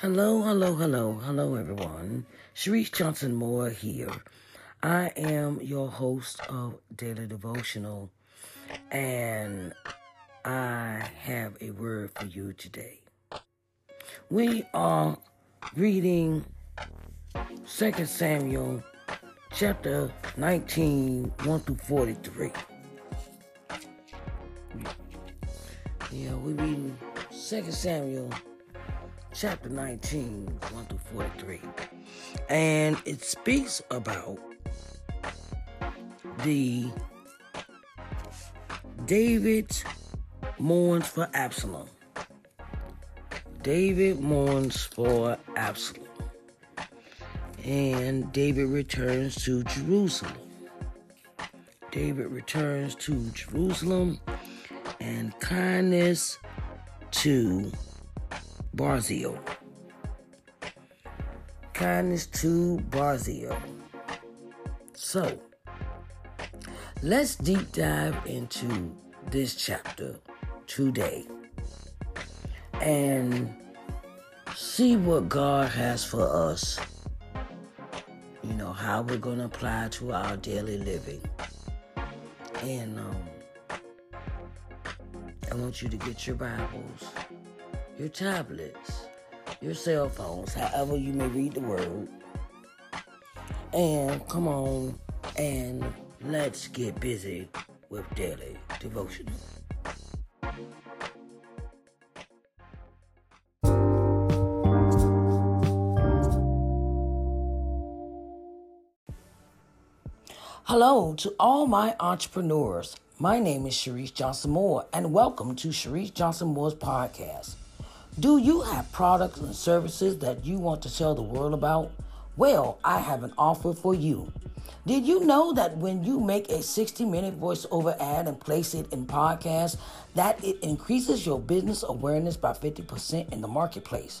Hello, hello, hello, hello, everyone. Sharise Johnson Moore here. I am your host of Daily Devotional, and I have a word for you today. We are reading 2 Samuel chapter 19, 1 through 43. Yeah, we're reading 2 Samuel chapter 19, 1 through 43. And it speaks about the David mourns for Absalom. David mourns for Absalom. And David returns to Jerusalem. David returns to Jerusalem and kindness to Barzillai. Kindness to Barzillai. So, let's deep dive into this chapter today and see what God has for us. You know, how we're going to apply to our daily living. And um, I want you to get your Bibles your tablets, your cell phones, however you may read the word. And come on and let's get busy with daily devotional. Hello to all my entrepreneurs. My name is Sharise Johnson Moore, and welcome to Sharise Johnson Moore's podcast. Do you have products and services that you want to tell the world about? Well, I have an offer for you. Did you know that when you make a 60 minute voiceover ad and place it in podcasts, that it increases your business awareness by 50% in the marketplace?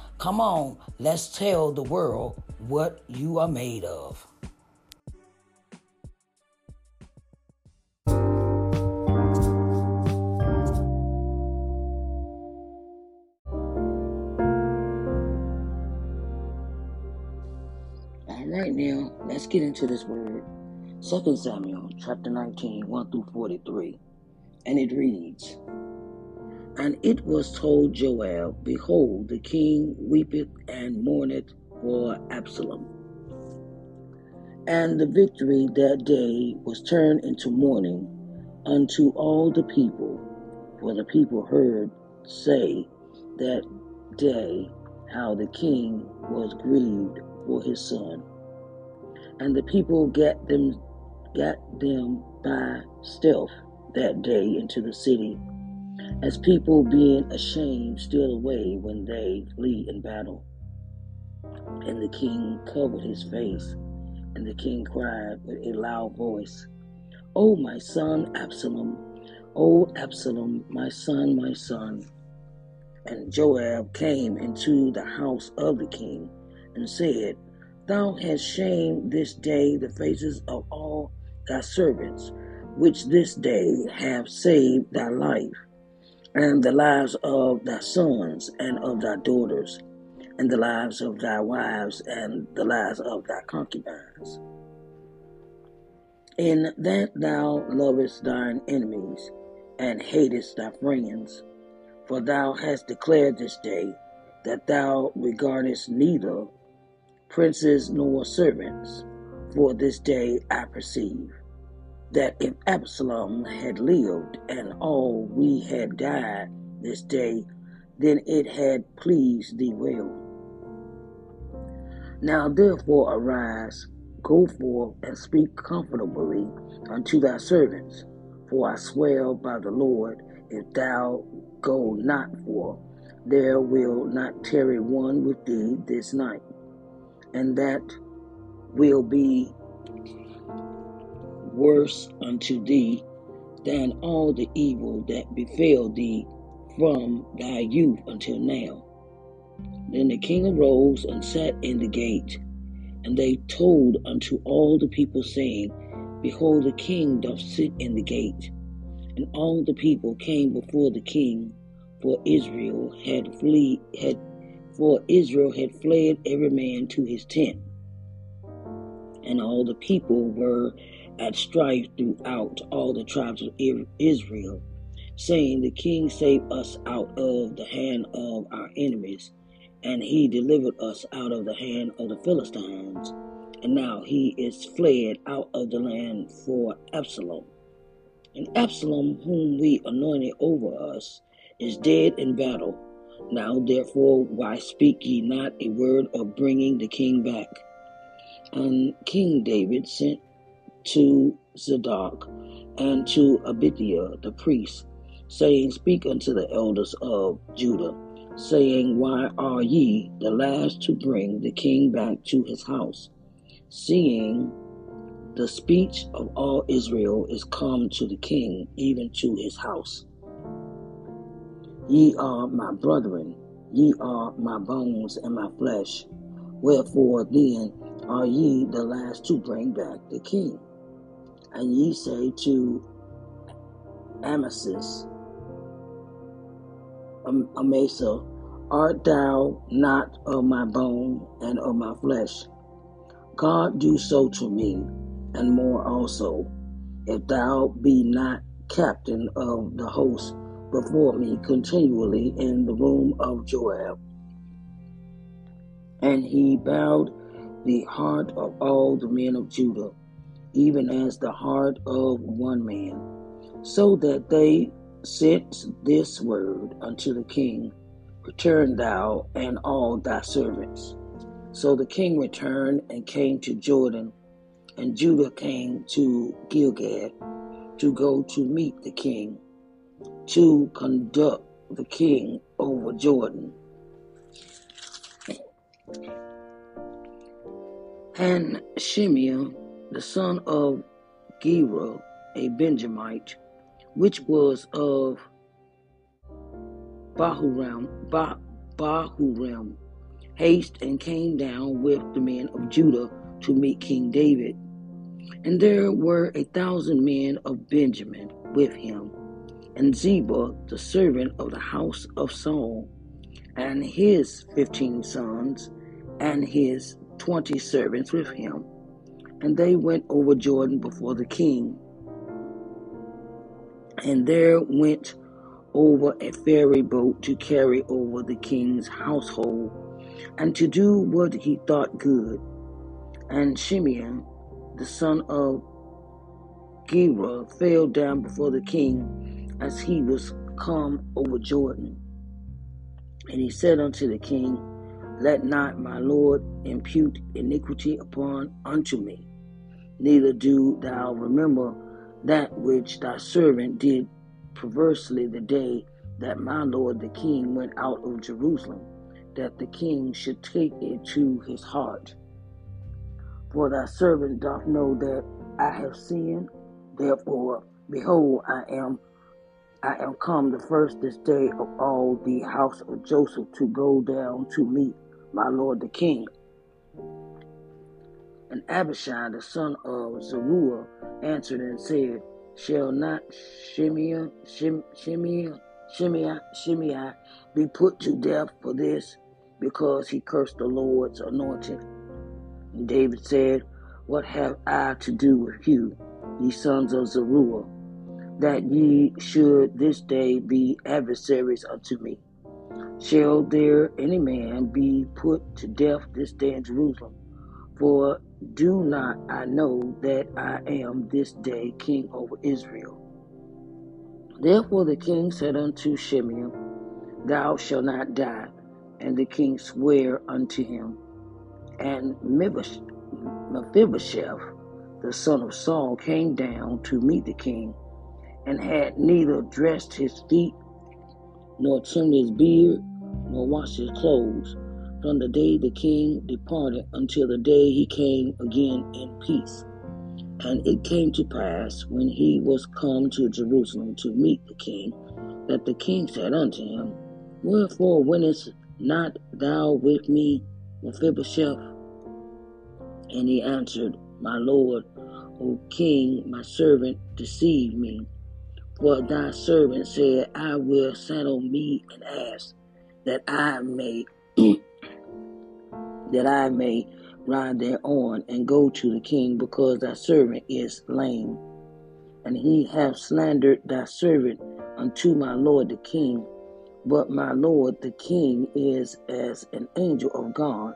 Come on, let's tell the world what you are made of. Right, now let's get into this word. 2 Samuel chapter 19, 1 through 43. And it reads, and it was told Joab, Behold, the king weepeth and mourneth for Absalom. And the victory that day was turned into mourning unto all the people, for the people heard say that day how the king was grieved for his son. And the people got them got them by stealth that day into the city as people being ashamed steal away when they flee in battle. And the king covered his face, and the king cried with a loud voice, O my son Absalom, O Absalom, my son, my son. And Joab came into the house of the king and said, Thou hast shamed this day the faces of all thy servants, which this day have saved thy life and the lives of thy sons and of thy daughters, and the lives of thy wives and the lives of thy concubines. In that thou lovest thine enemies and hatest thy friends, for thou hast declared this day that thou regardest neither princes nor servants, for this day I perceive that if Absalom had lived and all we had died this day, then it had pleased thee well. Now therefore arise, go forth and speak comfortably unto thy servants. For I swear by the Lord, if thou go not forth, there will not tarry one with thee this night. and that will be worse unto thee than all the evil that befell thee from thy youth until now. Then the king arose and sat in the gate, and they told unto all the people, saying, Behold, the king doth sit in the gate. And all the people came before the king, for Israel had flee had for Israel had fled every man to his tent. And all the people were at strife throughout all the tribes of Israel, saying, The king saved us out of the hand of our enemies, and he delivered us out of the hand of the Philistines. And now he is fled out of the land for Absalom. And Absalom, whom we anointed over us, is dead in battle. Now therefore, why speak ye not a word of bringing the king back? And King David sent to Zadok and to Abiathar the priest, saying, Speak unto the elders of Judah, saying, Why are ye the last to bring the king back to his house? Seeing the speech of all Israel is come to the king, even to his house. Ye are my brethren, ye are my bones and my flesh. Wherefore then are ye the last to bring back the king? And ye say to Amasis, Amasa, art thou not of my bone and of my flesh? God do so to me, and more also, if thou be not captain of the host before me continually in the room of Joab. And he bowed the heart of all the men of Judah, even as the heart of one man, so that they sent this word unto the king Return thou and all thy servants. So the king returned and came to Jordan, and Judah came to Gilgal to go to meet the king, to conduct the king over Jordan. And Shimei, the son of Gera, a Benjamite, which was of Bahurim, bah, Bahurim, haste and came down with the men of Judah to meet King David. And there were a thousand men of Benjamin with him, and Ziba, the servant of the house of Saul, and his fifteen sons, and his twenty servants with him. And they went over Jordan before the king. And there went over a ferry boat to carry over the king's household and to do what he thought good. And Shimeon, the son of Gera, fell down before the king as he was come over Jordan. And he said unto the king, Let not my lord impute iniquity upon unto me, neither do thou remember that which thy servant did perversely the day that my lord the king went out of Jerusalem, that the king should take it to his heart. For thy servant doth know that I have sinned, therefore, behold, I am I am come the first this day of all the house of Joseph to go down to meet my lord the king. And Abishai the son of Zeruiah answered and said, Shall not Shimei, Shim, Shimei, Shimei, Shimei be put to death for this, because he cursed the Lord's anointed? And David said, What have I to do with you, ye sons of Zeruiah, that ye should this day be adversaries unto me? Shall there any man be put to death this day in Jerusalem? For do not I know that I am this day king over Israel? Therefore the king said unto Shimei, Thou shalt not die. And the king sware unto him. And Mephibosheth, the son of Saul, came down to meet the king, and had neither dressed his feet, nor trimmed his beard, nor washed his clothes. From the day the king departed until the day he came again in peace. And it came to pass, when he was come to Jerusalem to meet the king, that the king said unto him, Wherefore wentest not thou with me, Mephibosheth? And he answered, My lord, O king, my servant deceived me. For thy servant said, I will saddle me an ass, that I may that I may ride thereon and go to the king, because thy servant is lame. And he hath slandered thy servant unto my lord the king. But my lord the king is as an angel of God.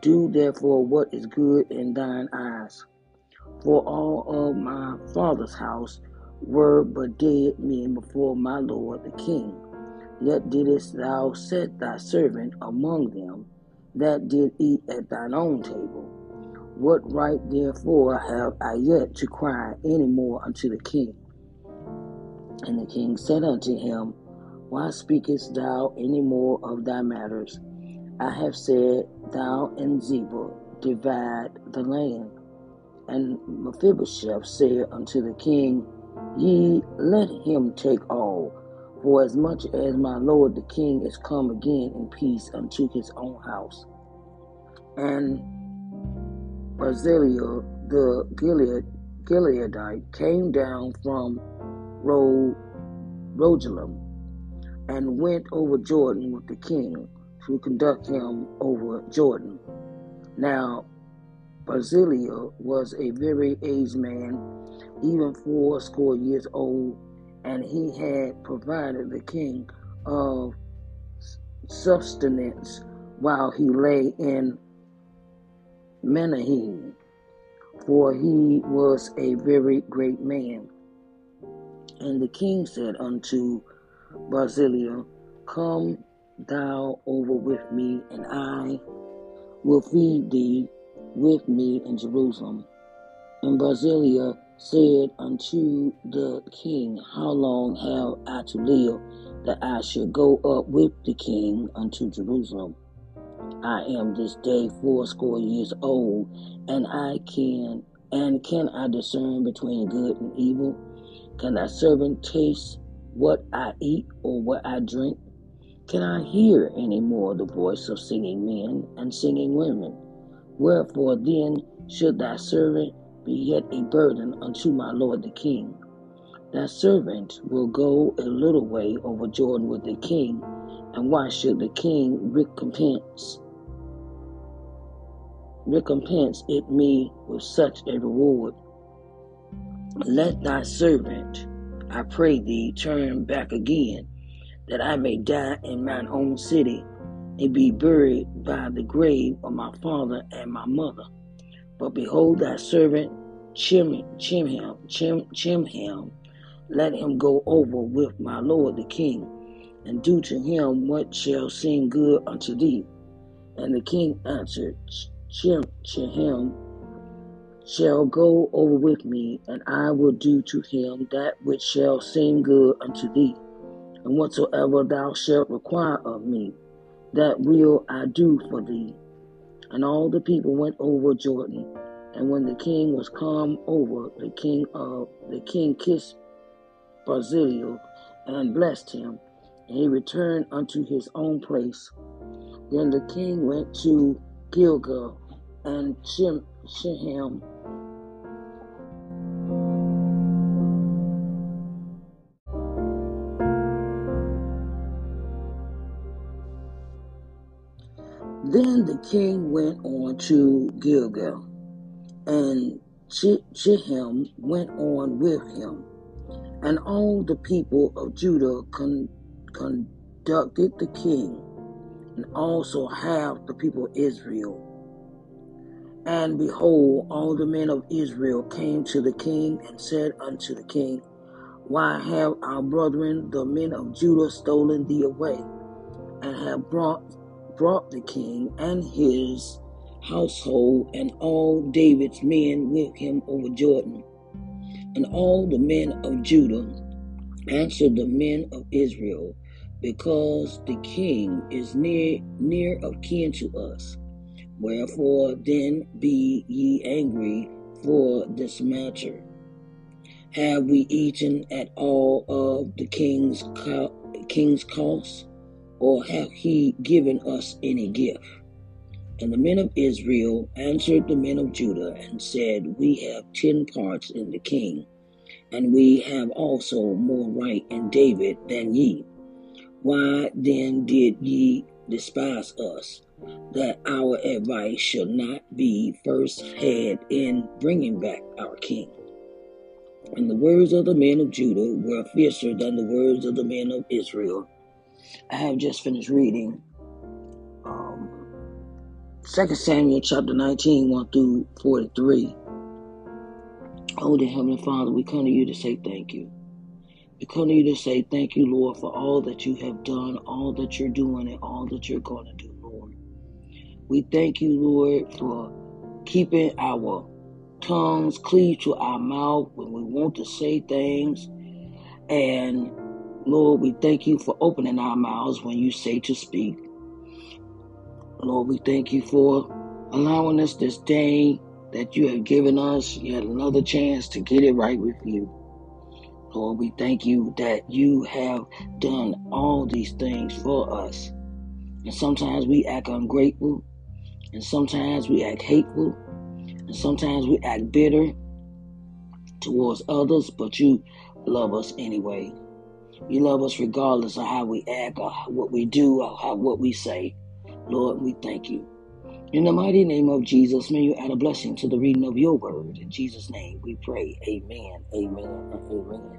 Do therefore what is good in thine eyes. For all of my father's house were but dead men before my lord the king. Yet didst thou set thy servant among them that did eat at thine own table. What right therefore have I yet to cry any more unto the king? And the king said unto him, Why speakest thou any more of thy matters? I have said, Thou and Ziba divide the land. And Mephibosheth said unto the king, Ye let him take all, for as much as my lord the king is come again in peace unto his own house. And Barzillai the Gilead, Gileadite came down from Ro, and went over Jordan with the king to conduct him over Jordan. Now Barzillai was a very aged man, even four score years old, and he had provided the king of sustenance while he lay in Mahanaim, for he was a very great man. And the king said unto Barzillai, Come thou over with me, and I will feed thee with me in Jerusalem. And Barzillai said unto the king, How long have I to live that I should go up with the king unto Jerusalem? I am this day fourscore years old, and I can and can I discern between good and evil? Can thy servant taste what I eat or what I drink? Can I hear any more the voice of singing men and singing women? Wherefore then should thy servant be yet a burden unto my lord the king? Thy servant will go a little way over Jordan with the king, and why should the king recompense recompense it me with such a reward? Let thy servant, I pray thee, turn back again, that I may die in mine own city and be buried by the grave of my father and my mother. But behold, thy servant Chim, Chimham, Chim, let him go over with my lord the king, and do to him what shall seem good unto thee. And the king answered Chim, shall go over with me, and I will do to him that which shall seem good unto thee. And whatsoever thou shalt require of me, that will I do for thee. And all the people went over Jordan. And when the king was come over, the king of the king kissed Barzillai and blessed him, and he returned unto his own place. Then the king went to Gilgal and Shem, Shechem the king went on to Gilgal, and Shechem went on with him, and all the people of Judah con- conducted the king, and also half the people of Israel. And behold, all the men of Israel came to the king and said unto the king, Why have our brethren, the men of Judah, stolen thee away, and have brought brought the king and his household and all David's men with him over Jordan. And all the men of Judah answered the men of Israel, because the king is near near of kin to us. Wherefore then be ye angry for this matter. Have we eaten at all of the king's co- king's cost, or hath he given us any gift? And the men of Israel answered the men of Judah and said, We have ten parts in the king, and we have also more right in David than ye. Why then did ye despise us, that our advice should not be first had in bringing back our king? And the words of the men of Judah were fiercer than the words of the men of Israel. I have just finished reading um, 2 Samuel chapter 19, 1 through 43. Oh, Holy Heavenly Father, we come to you to say thank you. We come to you to say thank you, Lord, for all that you have done, all that you're doing, and all that you're going to do, Lord. We thank you, Lord, for keeping our tongues cleave to our mouth when we want to say things. And Lord, we thank you for opening our mouths when you say to speak. Lord, we thank you for allowing us this day that you have given us yet another chance to get it right with you. Lord, we thank you that you have done all these things for us. And sometimes we act ungrateful, and sometimes we act hateful, and sometimes we act bitter towards others, but you love us anyway. You love us regardless of how we act or what we do or how, what we say. Lord, we thank you. In the mighty name of Jesus, may you add a blessing to the reading of your word. In Jesus' name we pray. Amen, amen, amen.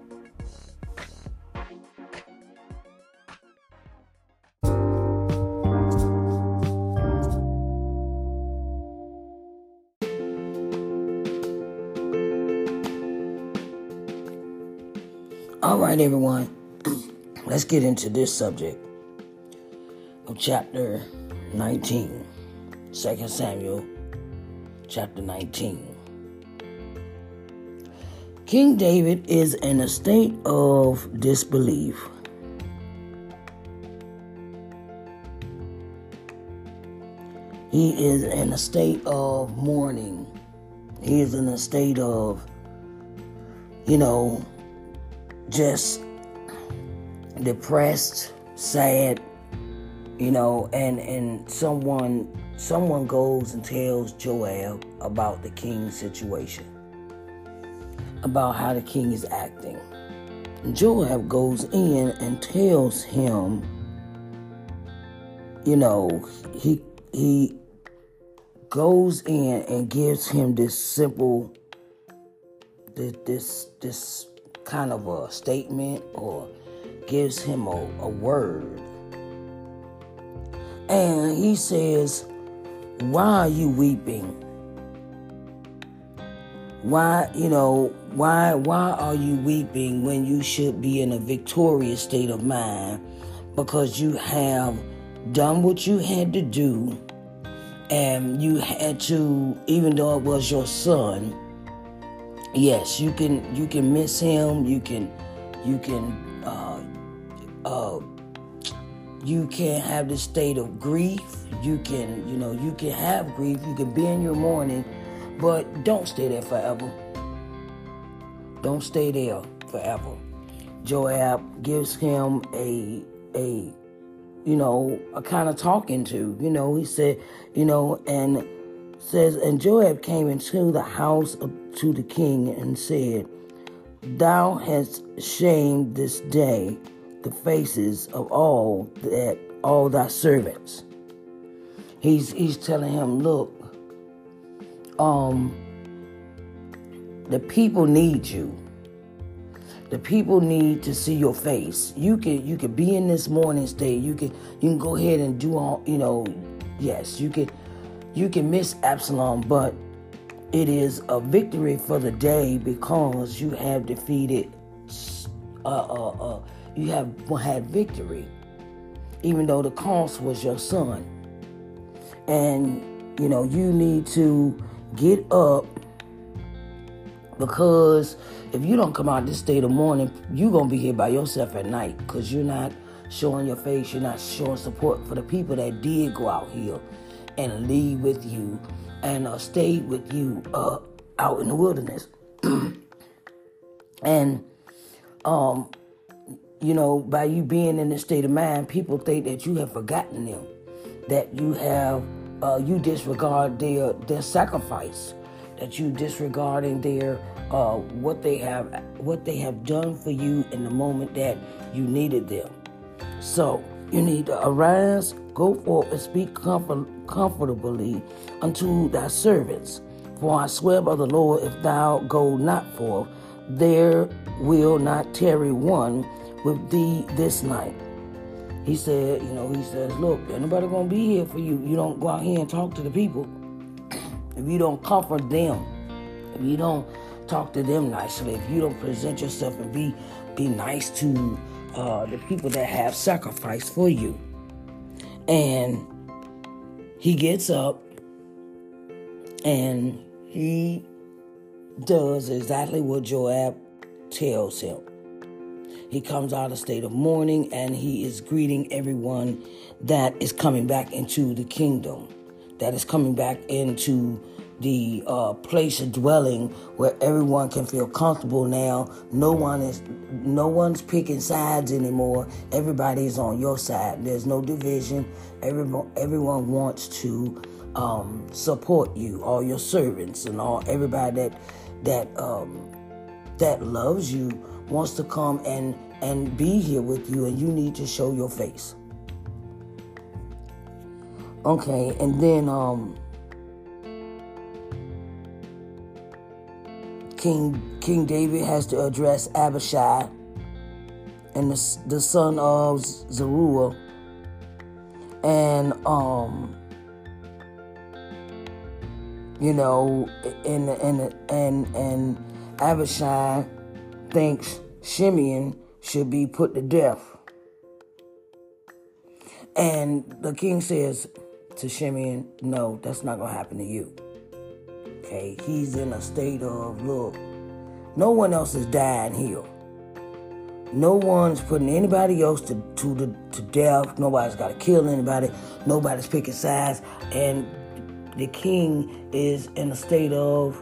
All right, everyone, let's get into this subject of chapter 19. 2 Samuel chapter 19. King David is in a state of disbelief. He is in a state of mourning. He is in a state of, you know, just depressed, sad, you know, and and someone someone goes and tells Joab about the king's situation, about how the king is acting. Joab goes in and tells him, you know, he he goes in and gives him this simple this this, this kind of a statement or gives him a, a word and he says, Why are you weeping? Why, you know, why why are you weeping when you should be in a victorious state of mind? Because you have done what you had to do and you had to, even though it was your son, yes, you can you can miss him. You can you can uh, uh, you can have this state of grief. You can you know you can have grief. You can be in your mourning, but don't stay there forever. Don't stay there forever. Joab gives him a a you know a kind of talking to. You know he said you know and says, And Joab came into the house of, to the king and said, Thou hast shamed this day the faces of all that all thy servants. He's he's telling him, look, um, the people need you. The people need to see your face. You can you can be in this morning state. You can you can go ahead and do all you know. Yes, you can you can miss Absalom, but it is a victory for the day because you have defeated, uh, uh, uh, you have had victory, even though the cost was your son. And, you know, you need to get up because if you don't come out this state of mourning, you're going to be here by yourself at night because you're not showing your face, you're not showing support for the people that did go out here and leave with you and uh, stayed with you uh, out in the wilderness. and, um, you know, by you being in this state of mind, people think that you have forgotten them, that you have, uh, you disregard their their sacrifice, that you disregarding their uh, what they have what they have done for you in the moment that you needed them. So you need to arise, go forth, and speak comfort, comfortably unto thy servants. For I swear by the Lord, if thou go not forth, there will not tarry one with thee this night. He said, you know, he says, look, anybody gonna be here for you. You don't go out here and talk to the people. if you don't comfort them, if you don't talk to them nicely, if you don't present yourself and be be nice to uh, the people that have sacrificed for you. And he gets up and he does exactly what Joab tells him. He comes out of state of mourning and he is greeting everyone that is coming back into the kingdom, that is coming back into the uh, place of dwelling where everyone can feel comfortable now. No one is, no one's picking sides anymore. Everybody is on your side. There's no division. Everyone, everyone wants to um, support you, all your servants and all everybody that that um, that loves you wants to come and and be here with you, and you need to show your face. Okay, and then um, King King David has to address Abishai and the, the son of Zeruiah and um you know and and and and Abishai thinks Shimeon should be put to death. And the king says to Shimeon, no, that's not going to happen to you okay? He's in a state of, look, no one else is dying here. No one's putting anybody else to, to, to death. Nobody's got to kill anybody. Nobody's picking sides. And the king is in a state of,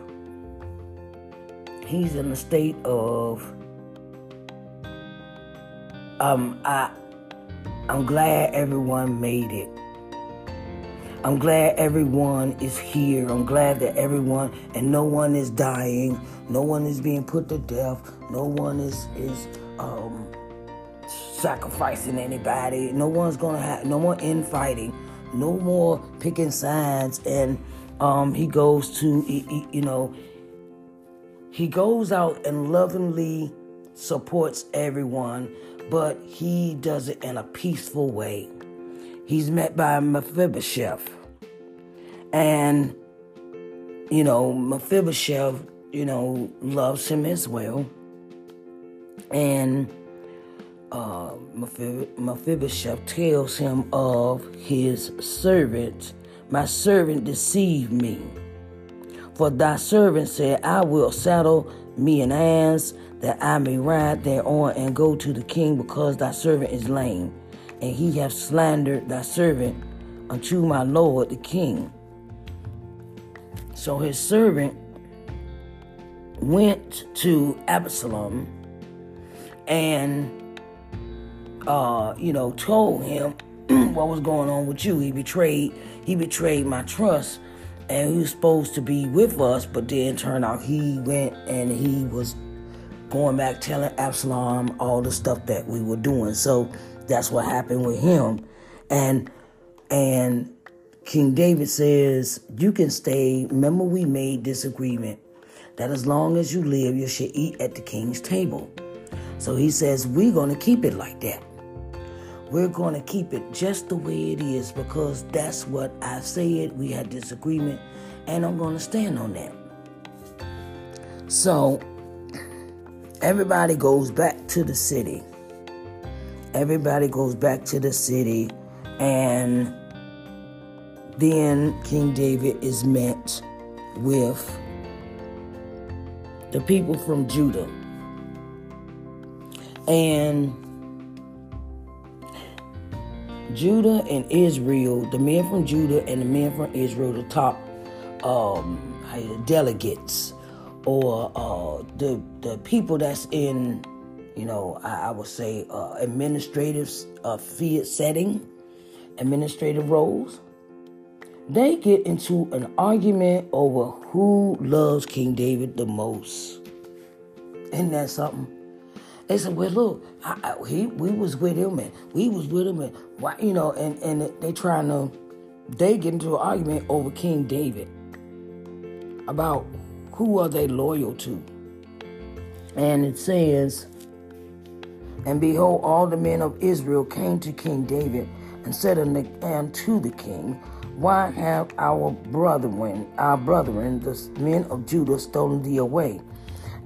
he's in a state of, um, I, I'm glad everyone made it. I'm glad everyone is here. I'm glad that everyone and no one is dying. No one is being put to death. No one is is um, sacrificing anybody. No one's gonna have no more infighting. No more picking sides. And um, he goes to he, he, you know he goes out and lovingly supports everyone, but he does it in a peaceful way he's met by Mephibosheth. And, you know, Mephibosheth, you know, loves him as well. And uh, Mephibosheth tells him of his servant. My servant deceived me. For thy servant said, I will saddle me an ass that I may ride thereon and go to the king because thy servant is lame. And he hath slandered thy servant unto my lord the king. So his servant went to Absalom and, uh, you know, told him what was going on with you. He betrayed, he betrayed my trust and he was supposed to be with us, but then turned out he went and he was going back telling Absalom all the stuff that we were doing. So that's what happened with him. And and King David says, You can stay. Remember, we made this agreement that as long as you live, you should eat at the king's table. So he says, We're going to keep it like that. We're going to keep it just the way it is because that's what I said. We had this agreement, and I'm going to stand on that. So everybody goes back to the city. Everybody goes back to the city, and then King David is met with the people from Judah. And Judah and Israel, the men from Judah and the men from Israel, the top um, delegates or uh, the the people that's in, you know, I, I would say uh, administrative uh, field setting, administrative roles. They get into an argument over who loves King David the most. Isn't that something? They said, "Well, look, I, I, he, we was with him, and we was with him, and why, you know, and and they trying to, they get into an argument over King David about who are they loyal to, and it says, and behold, all the men of Israel came to King David and said unto the king, Why have our brethren, our brethren, the men of Judah, stolen thee away,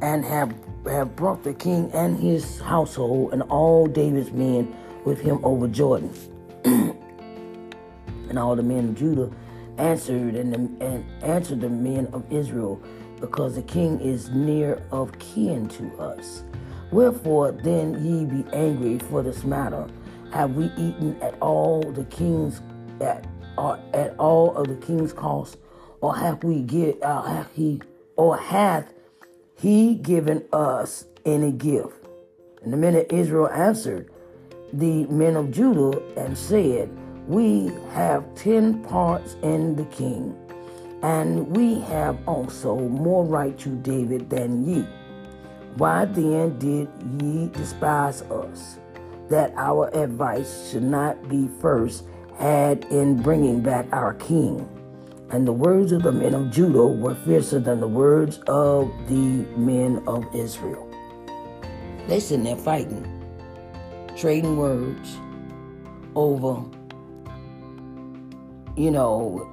and have have brought the king and his household and all David's men with him over Jordan. and all the men of Judah answered and, the, and answered the men of Israel, because the king is near of kin to us. Wherefore then ye be angry for this matter? Have we eaten at all the king's at uh, at all of the king's cost, or have we give uh, have he or hath he given us any gift? And the men of Israel answered the men of Judah and said, We have ten parts in the king, and we have also more right to David than ye. Why then did ye despise us, that our advice should not be first had in bringing back our king? And the words of the men of Judah were fiercer than the words of the men of Israel. They sitting there fighting, trading words over, you know,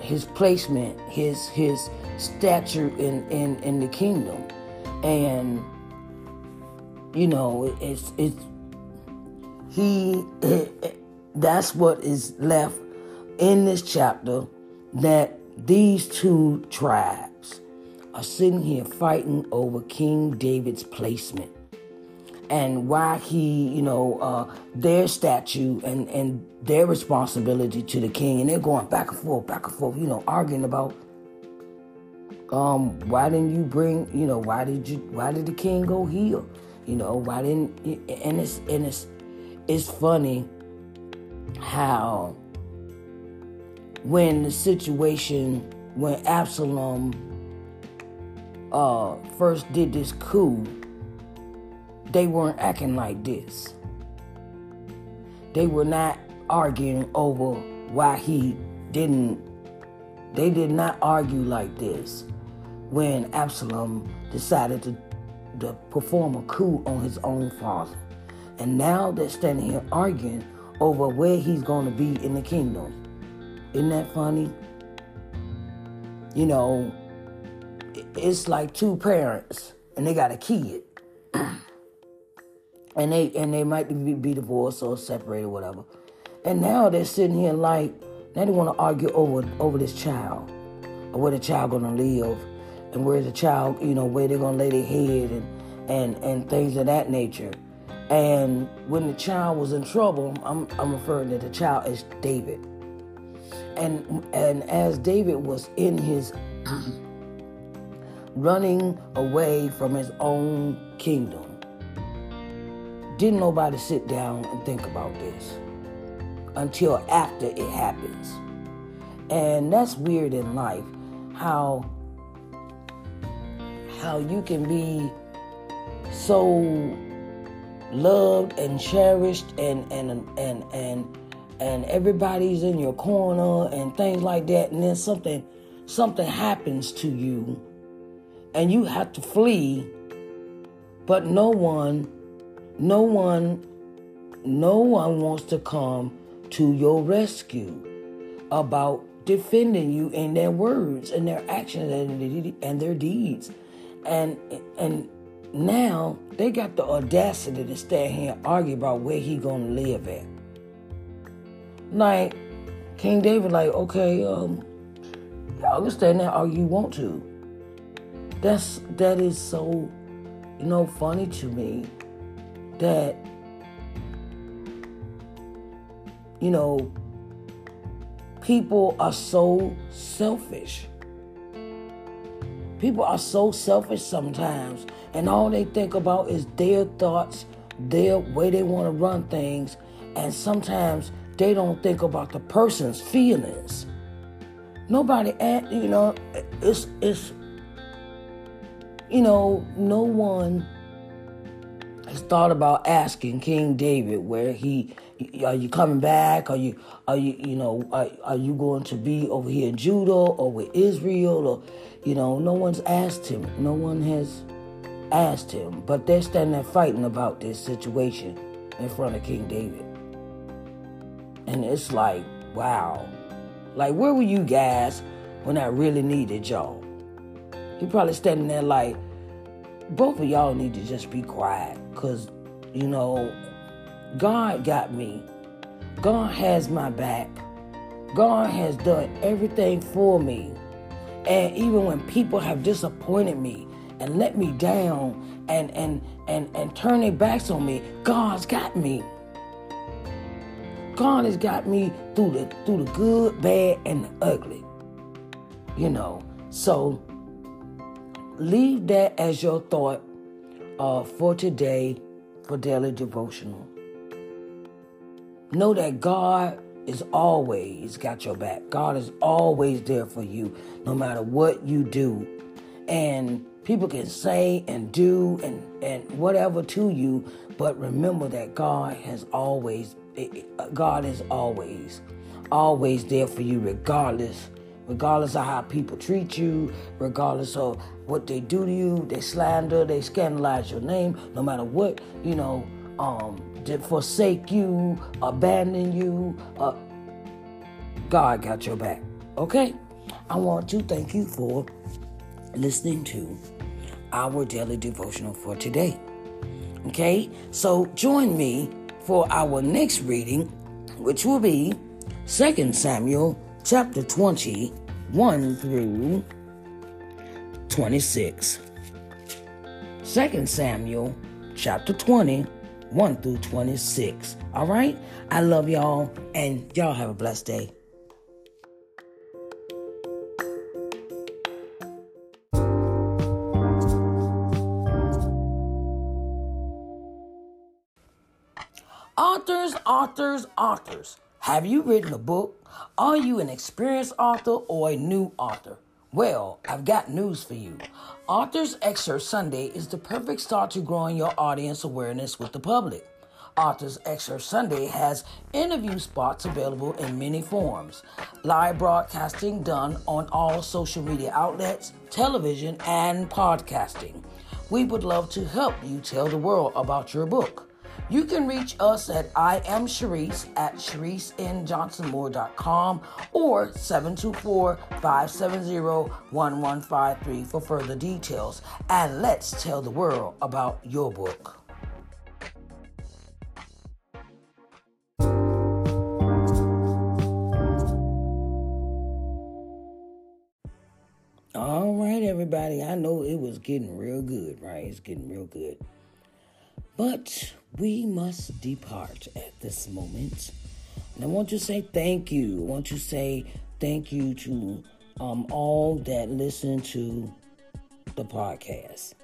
his placement, his his stature in in, in the kingdom, and you know, it's it's he. That's what is left in this chapter that these two tribes are sitting here fighting over King David's placement and why he, you know, uh, their statue and, and their responsibility to the king. And they're going back and forth, back and forth, you know, arguing about um, why didn't you bring, you know, why did you, why did the king go here? You know, why didn't, and it's, and it's, it's funny how when the situation when Absalom uh, first did this coup, they weren't acting like this. They were not arguing over why he didn't. They did not argue like this when Absalom decided to, to perform a coup on his own father. And now they're standing here arguing over where he's going to be in the kingdom. Isn't that funny? You know, it's like two parents and they got a kid. and they and they might be, be divorced or separated or whatever. And now they're sitting here like now they want to argue over over this child. Or where the child gonna live, and where the child, you know, where they're gonna lay their head, and and and things of that nature. And when the child was in trouble, I'm, I'm referring to the child as David. And and as David was in his running away from his own kingdom, didn't nobody sit down and think about this until after it happens. And that's weird in life how how you can be so loved and cherished and and and and and everybody's in your corner and things like that. And then something something happens to you and you have to flee. But no one no one no one wants to come to your rescue about defending you in their words and their actions and their deeds and and now they got the audacity to stand here and argue about where he gonna live at. Like King David, like okay, um, y'all can stand there all you want to. That's that is so, you know, funny to me that you know people are so selfish. People are so selfish sometimes and all they think about is their thoughts, their way they want to run things, and sometimes they don't think about the person's feelings. Nobody, you know, it's it's you know, no one has thought about asking King David where he are you coming back? Are you are you you know are, are you going to be over here in Judah or with Israel or you know no one's asked him. No one has asked him, but they're standing there fighting about this situation in front of King David. And it's like, wow. Like, where were you guys when I really needed y'all? He probably standing there like, both of y'all need to just be quiet. Because, you know, God got me. God has my back. God has done everything for me. And even when people have disappointed me, and let me down and and and and turn their backs on me, God's got me. God has got me through the through the good, bad, and the ugly. You know, so leave that as your thought uh, for today for daily devotional. Know that God is always got your back. God is always there for you, no matter what you do. And People can say and do and, and whatever to you, but remember that God has always, God is always, always there for you, regardless, regardless of how people treat you, regardless of what they do to you, they slander, they scandalize your name, no matter what, you know, um, did forsake you, abandon you, uh, God got your back. Okay? I want to thank you for listening to our daily devotional for today. Okay, so join me for our next reading, which will be 2 Samuel chapter 20, 1 through 26. 2 Samuel chapter 20, 1 through 26. All right? I love y'all, and y'all have a blessed day. Authors, authors, authors. Have you written a book? Are you an experienced author or a new author? Well, I've got news for you. Authors Excerpt Sunday is the perfect start to growing your audience awareness with the public. Authors Excerpt Sunday has interview spots available in many forms live broadcasting done on all social media outlets, television, and podcasting. We would love to help you tell the world about your book. You can reach us at I am Sharise at ShariseNJohnsonMoore.com or 724-570-1153 for further details. And let's tell the world about your book. All right, everybody. I know it was getting real good, right? It's getting real good. But we must depart at this moment. And I want to say thank you. I want to say thank you to um, all that listen to the podcast.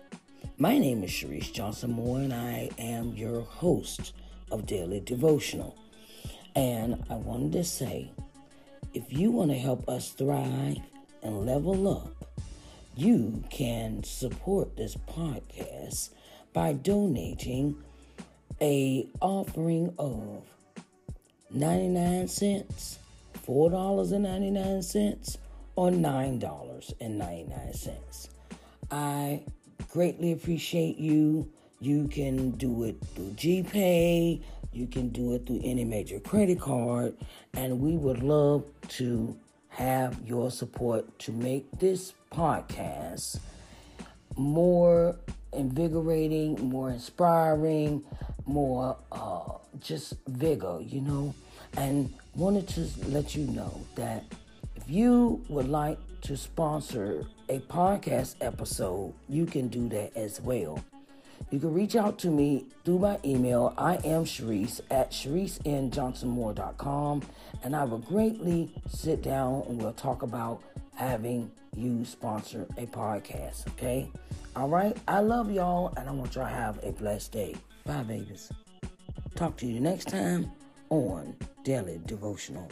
My name is Sharise Johnson Moore, and I am your host of Daily Devotional. And I wanted to say if you want to help us thrive and level up, you can support this podcast by donating a offering of 99 cents, $4.99, or $9.99. I greatly appreciate you. You can do it through GPay, you can do it through any major credit card, and we would love to have your support to make this podcast more invigorating, more inspiring, more uh, just vigor, you know. And wanted to let you know that if you would like to sponsor a podcast episode, you can do that as well. You can reach out to me through my email. I am Sharise at ShariseNJohnsonMoore.com, and I will greatly sit down and we'll talk about having you sponsor a podcast. Okay? All right. I love y'all, and I want y'all to have a blessed day. Bye, babies. Talk to you next time on Daily Devotional.